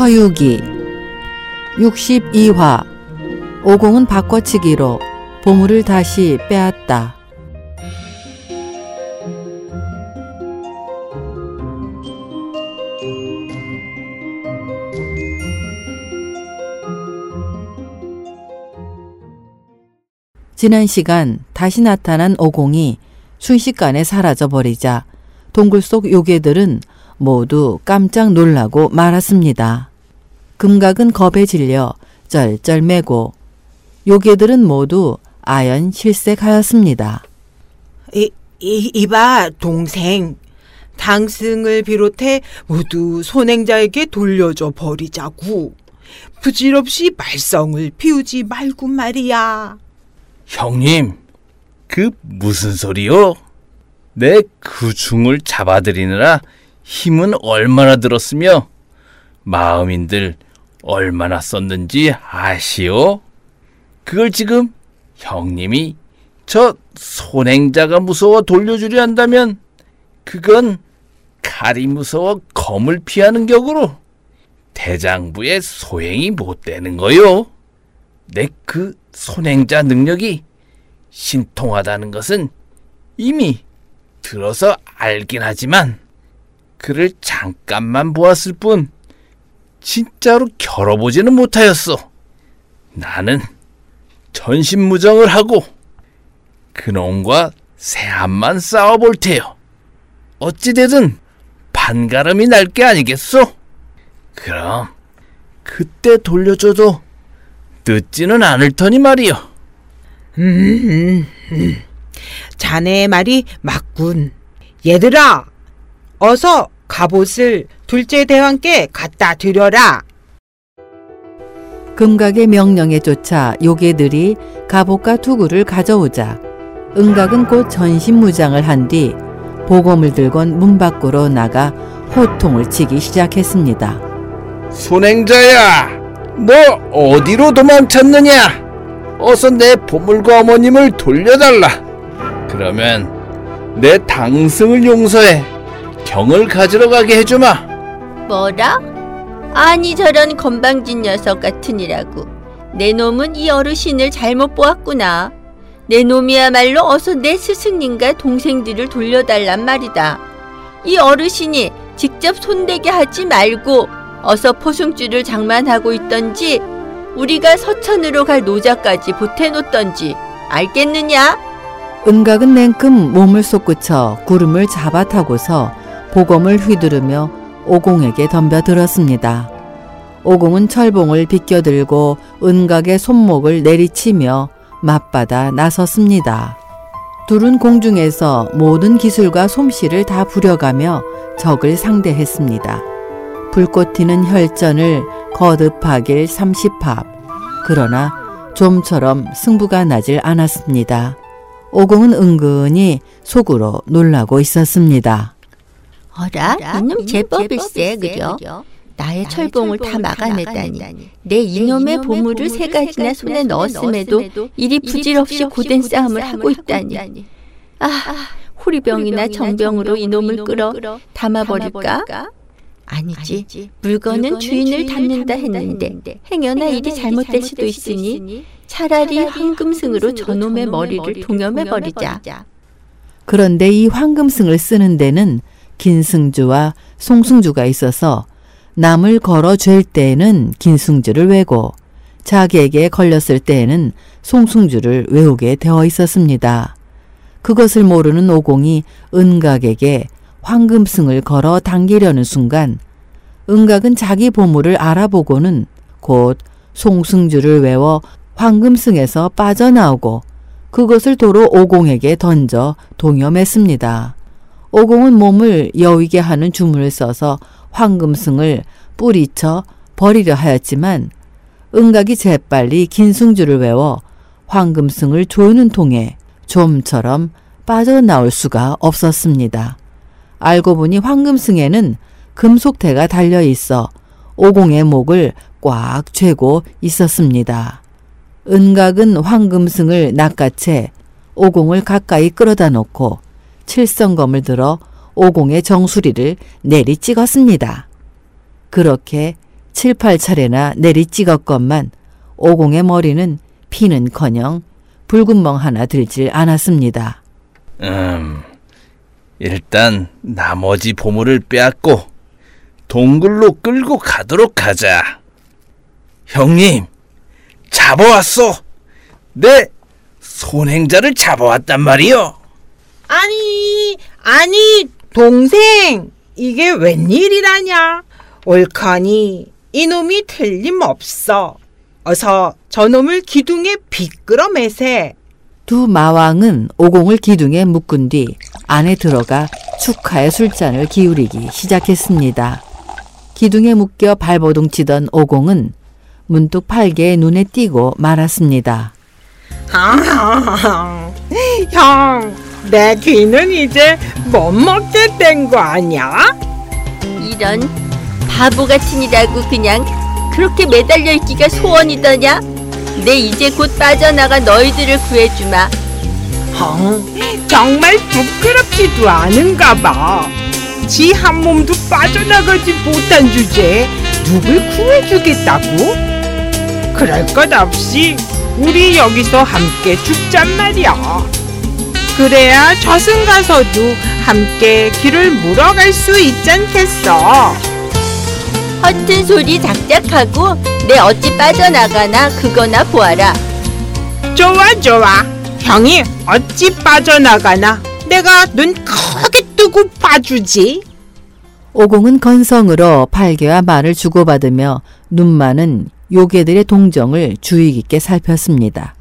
서유기 62화 오공은 바꿔치기로 보물을 다시 빼앗다. 지난 시간 다시 나타난 오공이 순식간에 사라져 버리자 동굴 속 요괴들은 모두 깜짝 놀라고 말았습니다. 금각은 겁에 질려 쩔쩔매고 요괴들은 모두 아연 실색하였습니다. 이, 이, 이봐, 동생. 당승을 비롯해 모두 손행자에게 돌려줘 버리자고. 부질없이 말썽을 피우지 말고 말이야. 형님, 그 무슨 소리요? 내그 중을 잡아들이느라 힘은 얼마나 들었으며 마음인들 얼마나 썼는지 아시오? 그걸 지금 형님이 저 손행자가 무서워 돌려주려 한다면 그건 칼이 무서워 검을 피하는 격으로 대장부의 소행이 못 되는 거요. 내 그 손행자 능력이 신통하다는 것은 이미 들어서 알긴 하지만 그를 잠깐만 보았을 뿐 진짜로 겨뤄보지는 못하였어. 나는 전신무정을 하고 그놈과 새한만 싸워볼 테요. 어찌되든 반가름이 날 게 아니겠소? 그럼 그때 돌려줘도 늦지는 않을 터니 말이요. 음, 음. 자네의 말이 맞군. 얘들아, 어서 갑옷을 둘째 대왕께 갖다 드려라. 금각의 명령에 쫓아 요괴들이 갑옷과 투구를 가져오자 은각은 곧 전신무장을 한 뒤 보검을 들곤 문 밖으로 나가 호통을 치기 시작했습니다. 손행자야, 너 어디로 도망쳤느냐? 어서 내 보물과 어머님을 돌려달라. 그러면 내 당승을 용서해 경을 가지러 가게 해주마. 뭐라? 아니 저런 건방진 녀석 같으니라고. 내 놈은 이 어르신을 잘못 보았구나. 내 놈이야말로 어서 내 스승님과 동생들을 돌려달란 말이다. 이 어르신이 직접 손대게 하지 말고 어서 포승줄을 장만하고 있던지 우리가 서천으로 갈 노자까지 보태놓던지 알겠느냐? 은각은 냉큼 몸을 솟구쳐 구름을 잡아 타고서 보검을 휘두르며 오공에게 덤벼들었습니다. 오공은 철봉을 비껴들고 은각의 손목을 내리치며 맞받아 나섰습니다. 둘은 공중에서 모든 기술과 솜씨를 다 부려가며 적을 상대했습니다. 불꽃 튀는 혈전을 거듭하길 30합. 그러나 좀처럼 승부가 나질 않았습니다. 오공은 은근히 속으로 놀라고 있었습니다. 어라? 이놈 제법일세, 그려? 나의 철봉을 다 막아내다니. 내 이놈의 보물을 세 가지나 손에 넣었음에도 이리 부질없이 고된 싸움을 하고 있다니. 아, 호리병이나 정병으로 이놈을 끌어 담아버릴까? 아니지. 물건은 주인을 닮는다 했는데 행여나 일이 잘못될 수도 있으니 차라리 황금승으로 저놈의 머리를 동염해버리자. 그런데 이 황금승을 쓰는 데는 긴승주와 송승주가 있어서 남을 걸어 쥘 때에는 긴승주를 외고 자기에게 걸렸을 때에는 송승주를 외우게 되어 있었습니다. 그것을 모르는 오공이 은각에게 황금승을 걸어 당기려는 순간 은각은 자기 보물을 알아보고는 곧 송승주를 외워 황금승에서 빠져나오고 그것을 도로 오공에게 던져 동염했습니다. 오공은 몸을 여위게 하는 주문을 써서 황금승을 뿌리쳐 버리려 하였지만 은각이 재빨리 긴승주를 외워 황금승을 조이는 통에 좀처럼 빠져나올 수가 없었습니다. 알고 보니 황금승에는 금속대가 달려 있어 오공의 목을 꽉 쥐고 있었습니다. 은각은 황금승을 낚아채 오공을 가까이 끌어다 놓고 칠성검을 들어 오공의 정수리를 내리 찍었습니다. 그렇게 칠, 팔 차례나 내리 찍었건만 오공의 머리는 피는커녕 붉은 멍 하나 들질 않았습니다. 음, 일단 나머지 보물을 빼앗고 동굴로 끌고 가도록 하자. 형님, 잡아왔어. 내 손행자를 잡아왔단 말이요. 아니, 아니, 동생, 이게 웬일이라냐? 옳거니 이놈이 틀림없어. 어서 저놈을 기둥에 비끌어 매세. 두 마왕은 오공을 기둥에 묶은 뒤 안에 들어가 축하의 술잔을 기울이기 시작했습니다. 기둥에 묶여 발버둥 치던 오공은 문득 팔개의 눈에 띄고 말았습니다. 아, 형, 내 귀는 이제 못 먹게 된 거 아니야? 이런 바보 같으니라고 그냥 그렇게 매달려 있기가 소원이더냐? 내 이제 곧 빠져나가 너희들을 구해주마. 형, 정말 부끄럽지도 않은가 봐. 지 한 몸도 빠져나가지 못한 주제에 누굴 구해주겠다고? 그럴 것 없이 우리 여기서 함께 죽잔 말이야. 그래야 저승 가서도 함께 길을 물어갈 수 있지 않겠어. 허튼 소리 작작하고 내 어찌 빠져나가나 그거나 보아라. 좋아 좋아. 형이 어찌 빠져나가나 내가 눈 크게 뜨고 봐주지. 오공은 건성으로 팔개와 말을 주고받으며 눈만은 요괴들의 동정을 주의 깊게 살폈습니다.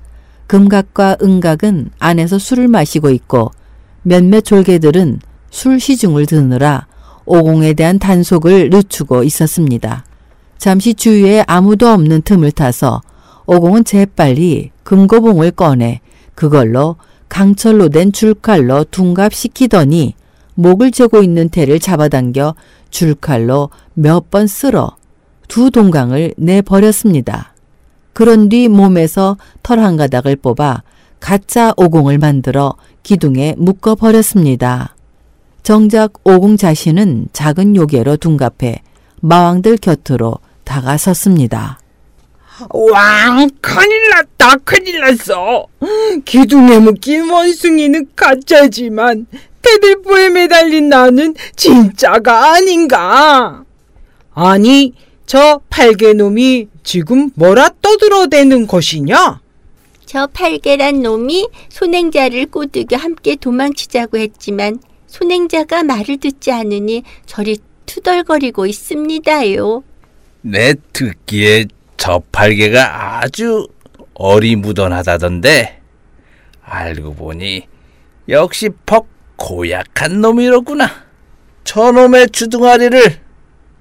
금각과 은각은 안에서 술을 마시고 있고 몇몇 졸개들은 술 시중을 드느라 오공에 대한 단속을 늦추고 있었습니다. 잠시 주위에 아무도 없는 틈을 타서 오공은 재빨리 금고봉을 꺼내 그걸로 강철로 된 줄칼로 둔갑시키더니 목을 재고 있는 태를 잡아당겨 줄칼로 몇 번 쓸어 두 동강을 내버렸습니다. 그런 뒤 몸에서 털 한 가닥을 뽑아 가짜 오공을 만들어 기둥에 묶어 버렸습니다. 정작 오공 자신은 작은 요괴로 둔갑해 마왕들 곁으로 다가섰습니다. 왕 큰일 났다 큰일 났어 기둥에 묶인 원숭이는 가짜지만 테들보에 매달린 나는 진짜가 아닌가 아니 저 팔개 놈이 지금 뭐라 떠들어대는 것이냐 저 팔개란 놈이 손행자를 꼬드겨 함께 도망치자고 했지만 손행자가 말을 듣지 않으니 저리 투덜거리고 있습니다요. 내 듣기에 저 팔개가 아주 어리무던하다던데 알고 보니 역시 퍽 고약한 놈이로구나. 저놈의 주둥아리를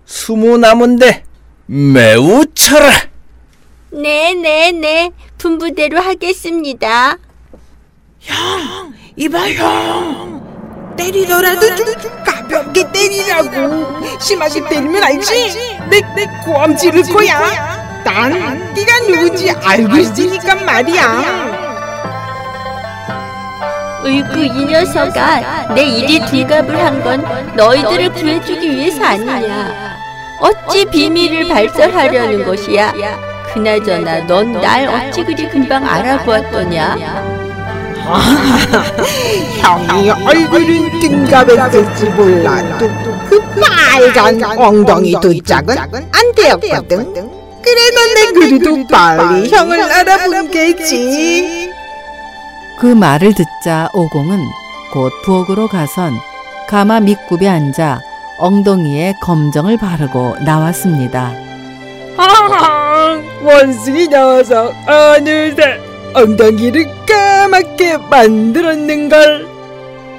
스무 나문데 매우 쳐라. 네네네. 분부대로 하겠습니다. 이봐 형. 때리더라도 좀 가볍게 때리라고. 심하게 때리면 알지? 내, 내 고함 지를 거야. 난 네가 누군지 알고 있으니까 말이야. 으이구 이 녀석아. 내 일이 둔갑을 한 건 너희들을 구해주기 위해서 아니냐. 어찌 비밀을 발설하려는 것이야. 그나저나 넌 날 어찌 그리 금방 알아보았더냐. 형이 얼굴은 둔갑했을지 몰라도 그 빨간 엉덩이 두 짝은 안 되었거든. 그래도 내 그래도 빨리 형을 알아본 게지. 그 말을 듣자 오공은 곧 부엌으로 가선 가마 밑굽에 앉아 엉덩이에 검정을 바르고 나왔습니다. 아, 원숭이 녀석 어느새 엉덩이를 까맣게 만들었는걸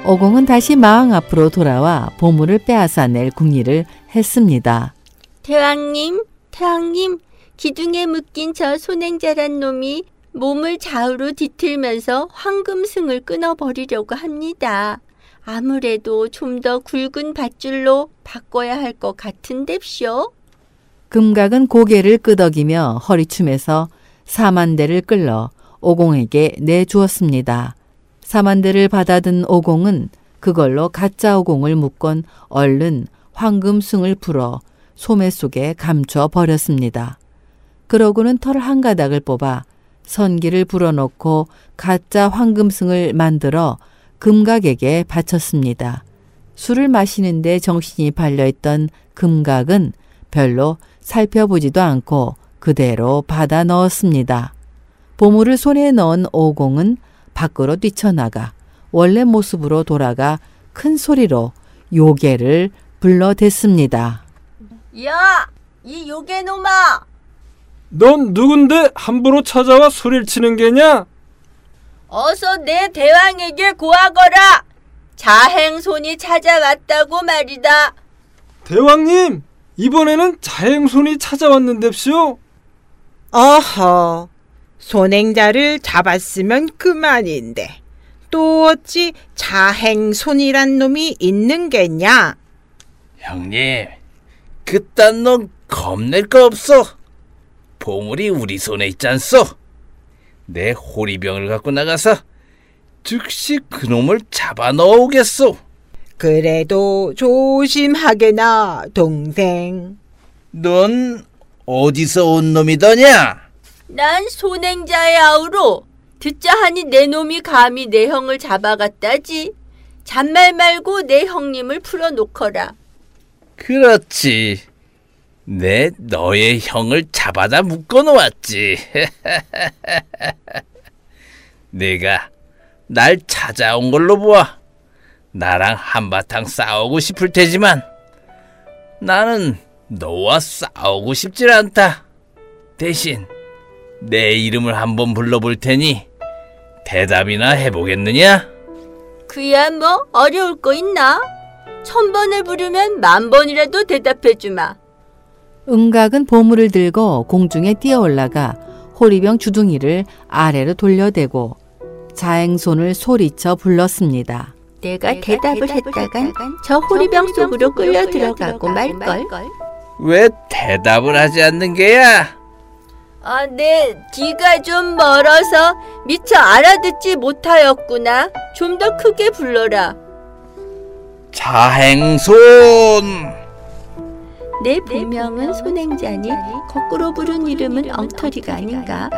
오공은 다시 마왕 앞으로 돌아와 보물을 빼앗아낼 궁리를 했습니다. 대왕님, 대왕님, 기둥에 묶인 저 손행자란 놈이 몸을 좌우로 뒤틀면서 황금승을 끊어버리려고 합니다. 아무래도 좀 더 굵은 밧줄로 바꿔야 할 것 같은데쇼. 금각은 고개를 끄덕이며 허리춤에서 사만대를 끌러 오공에게 내주었습니다. 사만대를 받아든 오공은 그걸로 가짜 오공을 묶건 얼른 황금승을 풀어 소매 속에 감춰 버렸습니다. 그러고는 털 한 가닥을 뽑아 선기를 불어넣고 가짜 황금승을 만들어 금각에게 바쳤습니다. 술을 마시는데 정신이 팔려있던 금각은 별로 살펴보지도 않고 그대로 받아 넣었습니다. 보물을 손에 넣은 오공은 밖으로 뛰쳐나가 원래 모습으로 돌아가 큰 소리로 요괴를 불러댔습니다. 야, 이 요괴 놈아! 넌 누군데 함부로 찾아와 소리를 치는 게냐? 어서 내 대왕에게 고하거라! 자행손이 찾아왔다고 말이다. 대왕님, 이번에는 자행손이 찾아왔는데쇼? 어허, 손행자를 잡았으면 그만인데 또 어찌 자행손이란 놈이 있는 게냐? 형님, 그딴 놈 겁낼 거 없어. 보물이 우리 손에 있잖소. 내 호리병을 갖고 나가서 즉시 그놈을 잡아 넣어오겠소. 그래도 조심하게나 동생. 넌 어디서 온 놈이더냐? 난 손행자의 아우로 듣자 하니 내 놈이 감히 내 형을 잡아갔다지. 잔말 말고 내 형님을 풀어놓거라. 그렇지. 내 너의 형을 잡아다 묶어 놓았지. 내가 날 찾아온 걸로 보아 나랑 한바탕 싸우고 싶을 테지만 나는 너와 싸우고 싶질 않다. 대신 내 이름을 한번 불러볼 테니 대답이나 해보겠느냐? 그야 뭐 어려울 거 있나? 천 번을 부르면 만 번이라도 대답해주마. 은각은 보물을 들고 공중에 뛰어 올라가 호리병 주둥이를 아래로 돌려대고 자행손을 소리쳐 불렀습니다. 내가 대답을 했다간 저 호리병 속으로 끌려 들어가고 말걸. 왜 대답을 하지 않는 게야? 아, 네, 뒤가 좀 멀어서 미처 알아듣지 못하였구나. 좀 더 크게 불러라. 자행손 내 본명은 손행자니 거꾸로 부른 이름은 엉터리가 아닌가.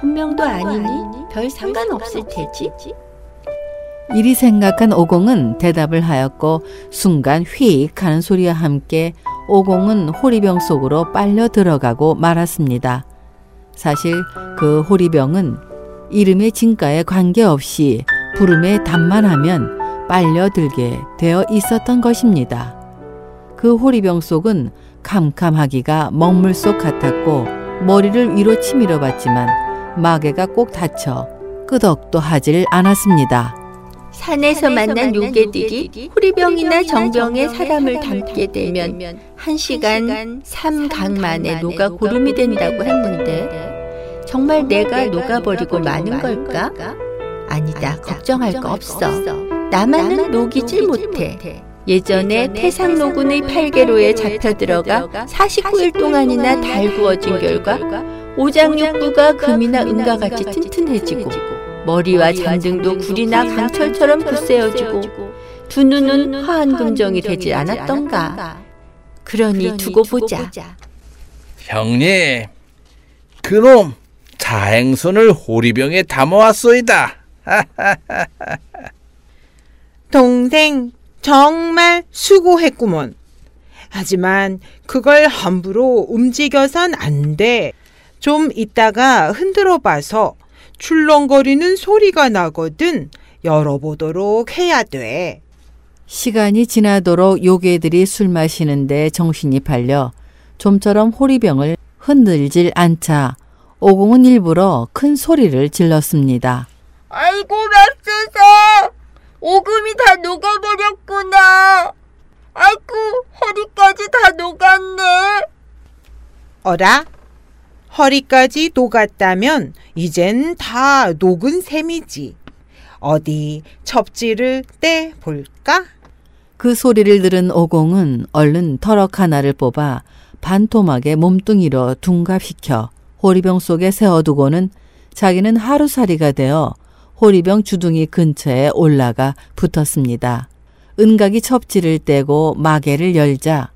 본명도 아니니 별 상관없을 테지. 이리 생각한 오공은 대답을 하였고 순간 휙 하는 소리와 함께 오공은 호리병 속으로 빨려 들어가고 말았습니다. 사실 그 호리병은 이름의 진가에 관계없이 부름에 답만 하면 빨려 들게 되어 있었던 것입니다. 그 호리병 속은 캄캄하기가 먹물 속 같았고 머리를 위로 치밀어 봤지만 마개가 꼭 닫혀 끄덕도 하질 않았습니다. 산에서 만난 요괴들이 호리병이나 정병에 사람을 담게 되면 한 시간 삼강 만에 녹아 고름이 된다고 했는데 정말 내가 녹아버리고 마는 걸까? 아니다, 걱정할 거 없어. 나만은 녹이질 못해. 예전에 태상노군의 팔계로에 잡혀 들어가 49일 동안이나 달구어진 결과 오장육부가 금이나 은과 같이 튼튼해지고 머리와 잔등도 굴이나 강철처럼 굳세어지고 두 눈은 화한 금정이 되지 않았던가. 그러니 두고 보자. 형님 그놈 자행손을 호리병에 담아왔소이다. 동생 정말 수고했구먼. 하지만 그걸 함부로 움직여선 안 돼. 좀 있다가 흔들어 봐서 출렁거리는 소리가 나거든 열어보도록 해야 돼. 시간이 지나도록 요괴들이 술 마시는데 정신이 팔려 좀처럼 호리병을 흔들질 않자 오공은 일부러 큰 소리를 질렀습니다. 아이고 맙소사 오금이 다 녹아버렸구나 아이고 허리까지 다 녹았네 어라? 허리까지 녹았다면 이젠 다 녹은 셈이지. 어디 첩지를 떼 볼까? 그 소리를 들은 오공은 얼른 터럭 하나를 뽑아 반토막에 몸뚱이로 둔갑시켜 호리병 속에 세워두고는 자기는 하루살이가 되어 호리병 주둥이 근처에 올라가 붙었습니다. 은각이 첩지를 떼고 마개를 열자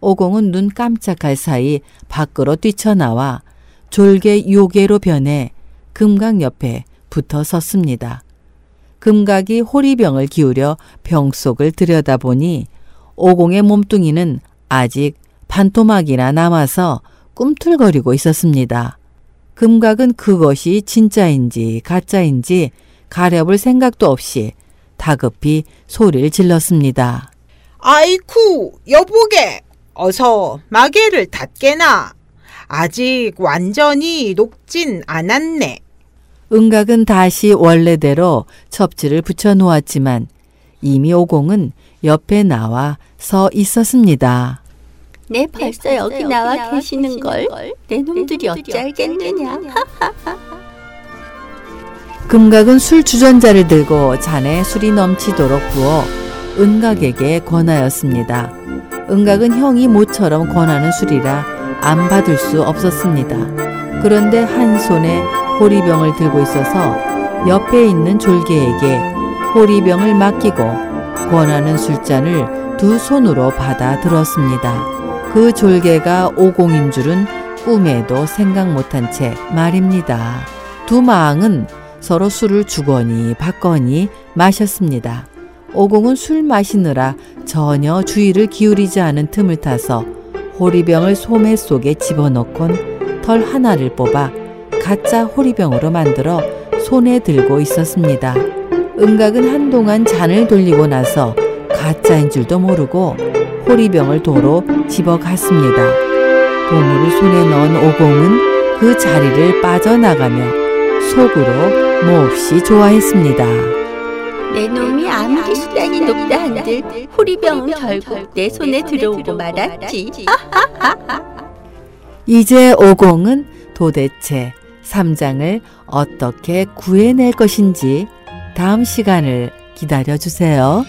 오공은 눈 깜짝할 사이 밖으로 뛰쳐나와 졸개 요괴로 변해 금각 옆에 붙어 섰습니다. 금각이 호리병을 기울여 병 속을 들여다보니 오공의 몸뚱이는 아직 반토막이나 남아서 꿈틀거리고 있었습니다. 금각은 그것이 진짜인지 가짜인지 가려볼 생각도 없이 다급히 소리를 질렀습니다. 아이쿠 여보게 어서 마개를 닫게나 아직 완전히 녹진 않았네. 은각은 다시 원래대로 첩지를 붙여 놓았지만 이미 오공은 옆에 나와 서 있었습니다. 내 벌써 여기 나와 계시는 걸 내 놈들이 어찌 알겠느냐. 금각은 술 주전자를 들고 잔에 술이 넘치도록 부어 은각에게 권하였습니다. 은각은 형이 모처럼 권하는 술이라 안 받을 수 없었습니다. 그런데 한 손에 호리병을 들고 있어서 옆에 있는 졸개에게 호리병을 맡기고 권하는 술잔을 두 손으로 받아 들었습니다. 그 졸개가 오공인 줄은 꿈에도 생각 못한 채 말입니다. 두 마왕은 서로 술을 주거니 받거니 마셨습니다. 오공은 술 마시느라 전혀 주의를 기울이지 않은 틈을 타서 호리병을 소매 속에 집어넣곤 털 하나를 뽑아 가짜 호리병으로 만들어 손에 들고 있었습니다. 은각은 한동안 잔을 돌리고 나서 가짜인 줄도 모르고 호리병을 도로 집어갔습니다. 보물을 손에 넣은 오공은 그 자리를 빠져나가며 속으로 몹시 좋아했습니다. 내 놈이 아무리 수단이 높다 한들 호리병은 결국 내 손에 들어오고 말았지. 이제 오공은 도대체 삼장을 어떻게 구해낼 것인지 다음 시간을 기다려 주세요.